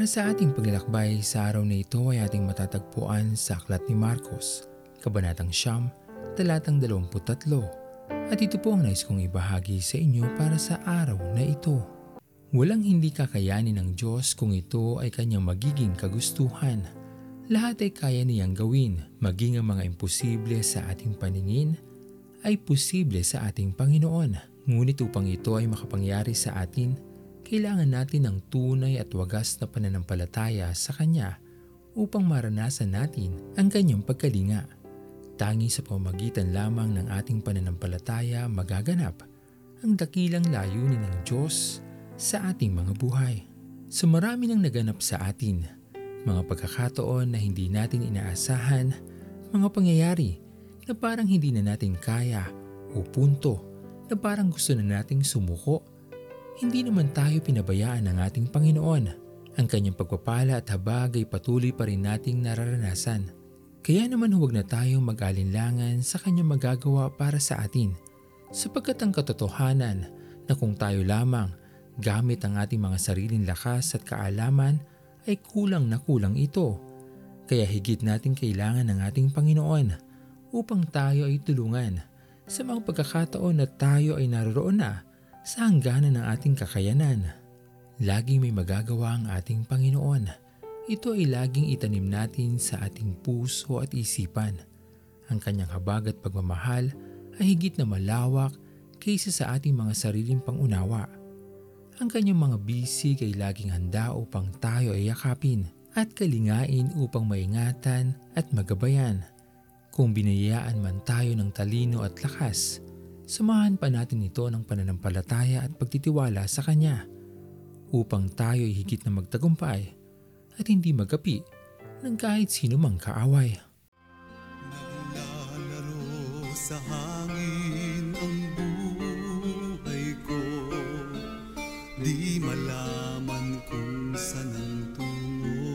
Para sa ating paglalakbay sa araw na ito ay ating matatagpuan sa Aklat ni Marcos, Kabanatang Siyam, Talatang 23. At ito po ang nais kong ibahagi sa inyo para sa araw na ito. Walang hindi kakayanin ng Diyos kung ito ay kanyang magiging kagustuhan. Lahat ay kaya niyang gawin, maging ang mga imposible sa ating paningin ay posible sa ating Panginoon. Ngunit upang ito ay makapangyari sa atin, kailangan natin ng tunay at wagas na pananampalataya sa Kanya upang maranasan natin ang Kanyang pagkalinga. Tangi sa pamamagitan lamang ng ating pananampalataya magaganap ang dakilang layunin ng Diyos sa ating mga buhay. Sa marami nang naganap sa atin, mga pagkakataon na hindi natin inaasahan, mga pangyayari na parang hindi na natin kaya o punto na parang gusto na nating sumuko hindi naman tayo pinabayaan ng ating Panginoon. Ang kanyang pagpapala at habag ay patuloy pa rin nating nararanasan. Kaya naman huwag na tayong mag-alinlangan sa kanyang magagawa para sa atin. Sapagkat ang katotohanan na kung tayo lamang gamit ang ating mga sariling lakas at kaalaman ay kulang na kulang ito. Kaya higit natin kailangan ng ating Panginoon upang tayo ay tulungan sa mga pagkakataon na tayo ay naroon na sa hangganan ng ating kakayanan. Laging may magagawa ang ating Panginoon. Ito ay laging itanim natin sa ating puso at isipan. Ang kanyang habag at pagmamahal ay higit na malawak kaysa sa ating mga sariling pangunawa. Ang kanyang mga bisig ay laging handa upang tayo ay yakapin at kalingain upang maingatan at magabayan. Kung binayaan man tayo ng talino at lakas, Samahan pa natin ito ng pananampalataya at pagtitiwala sa Kanya upang tayo ay higit na magtagumpay at hindi magapi ng kahit sino mang kaaway. Naglalaro sa hangin ang buhay ko. Di malaman kung saan ang tungo.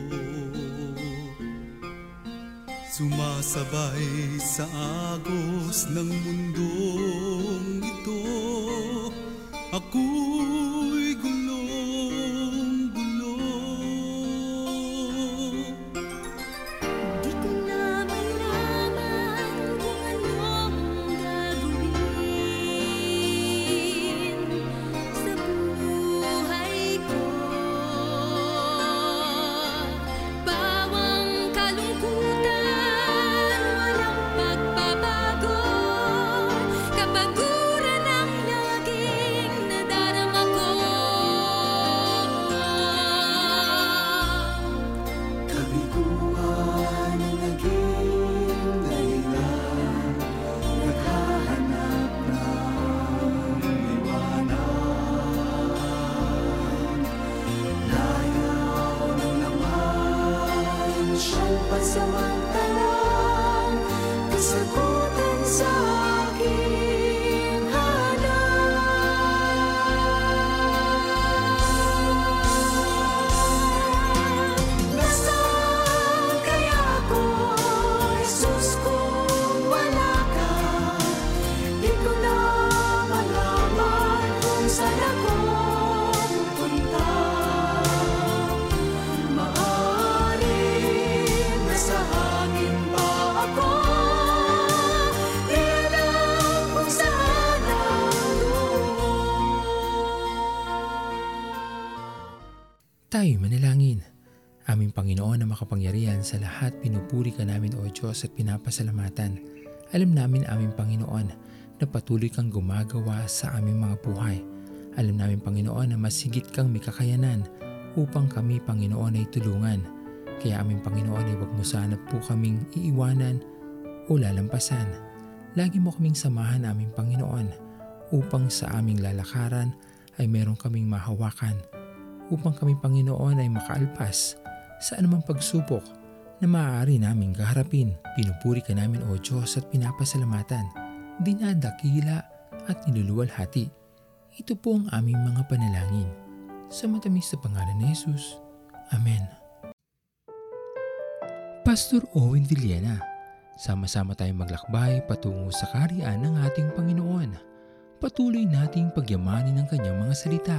Sumasabay sa agos ng mundong ito aku someone Tayo manalangin. Aming Panginoon na makapangyarihan sa lahat, pinupuri ka namin o Diyos at pinapasalamatan. Alam namin aming Panginoon na patuloy kang gumagawa sa aming mga buhay. Alam namin Panginoon na masigit kang may kakayanan upang kami Panginoon ay tulungan. Kaya aming Panginoon ay huwag mo sana po kaming iiwanan o lalampasan. Lagi mo kaming samahan aming Panginoon upang sa aming lalakaran ay meron kaming mahawakan upang kami Panginoon ay makaalpas sa anumang pagsubok na maaari naming kaharapin. Pinupuri ka namin o Diyos at pinapasalamatan, dinadakila at niluluwalhati. Ito po ang aming mga panalangin. Sa matamis na pangalan ni Jesus. Amen. Pastor Owen Villena, sama-sama tayong maglakbay patungo sa kariyan ng ating Panginoon. Patuloy nating pagyamanin ang kanyang mga salita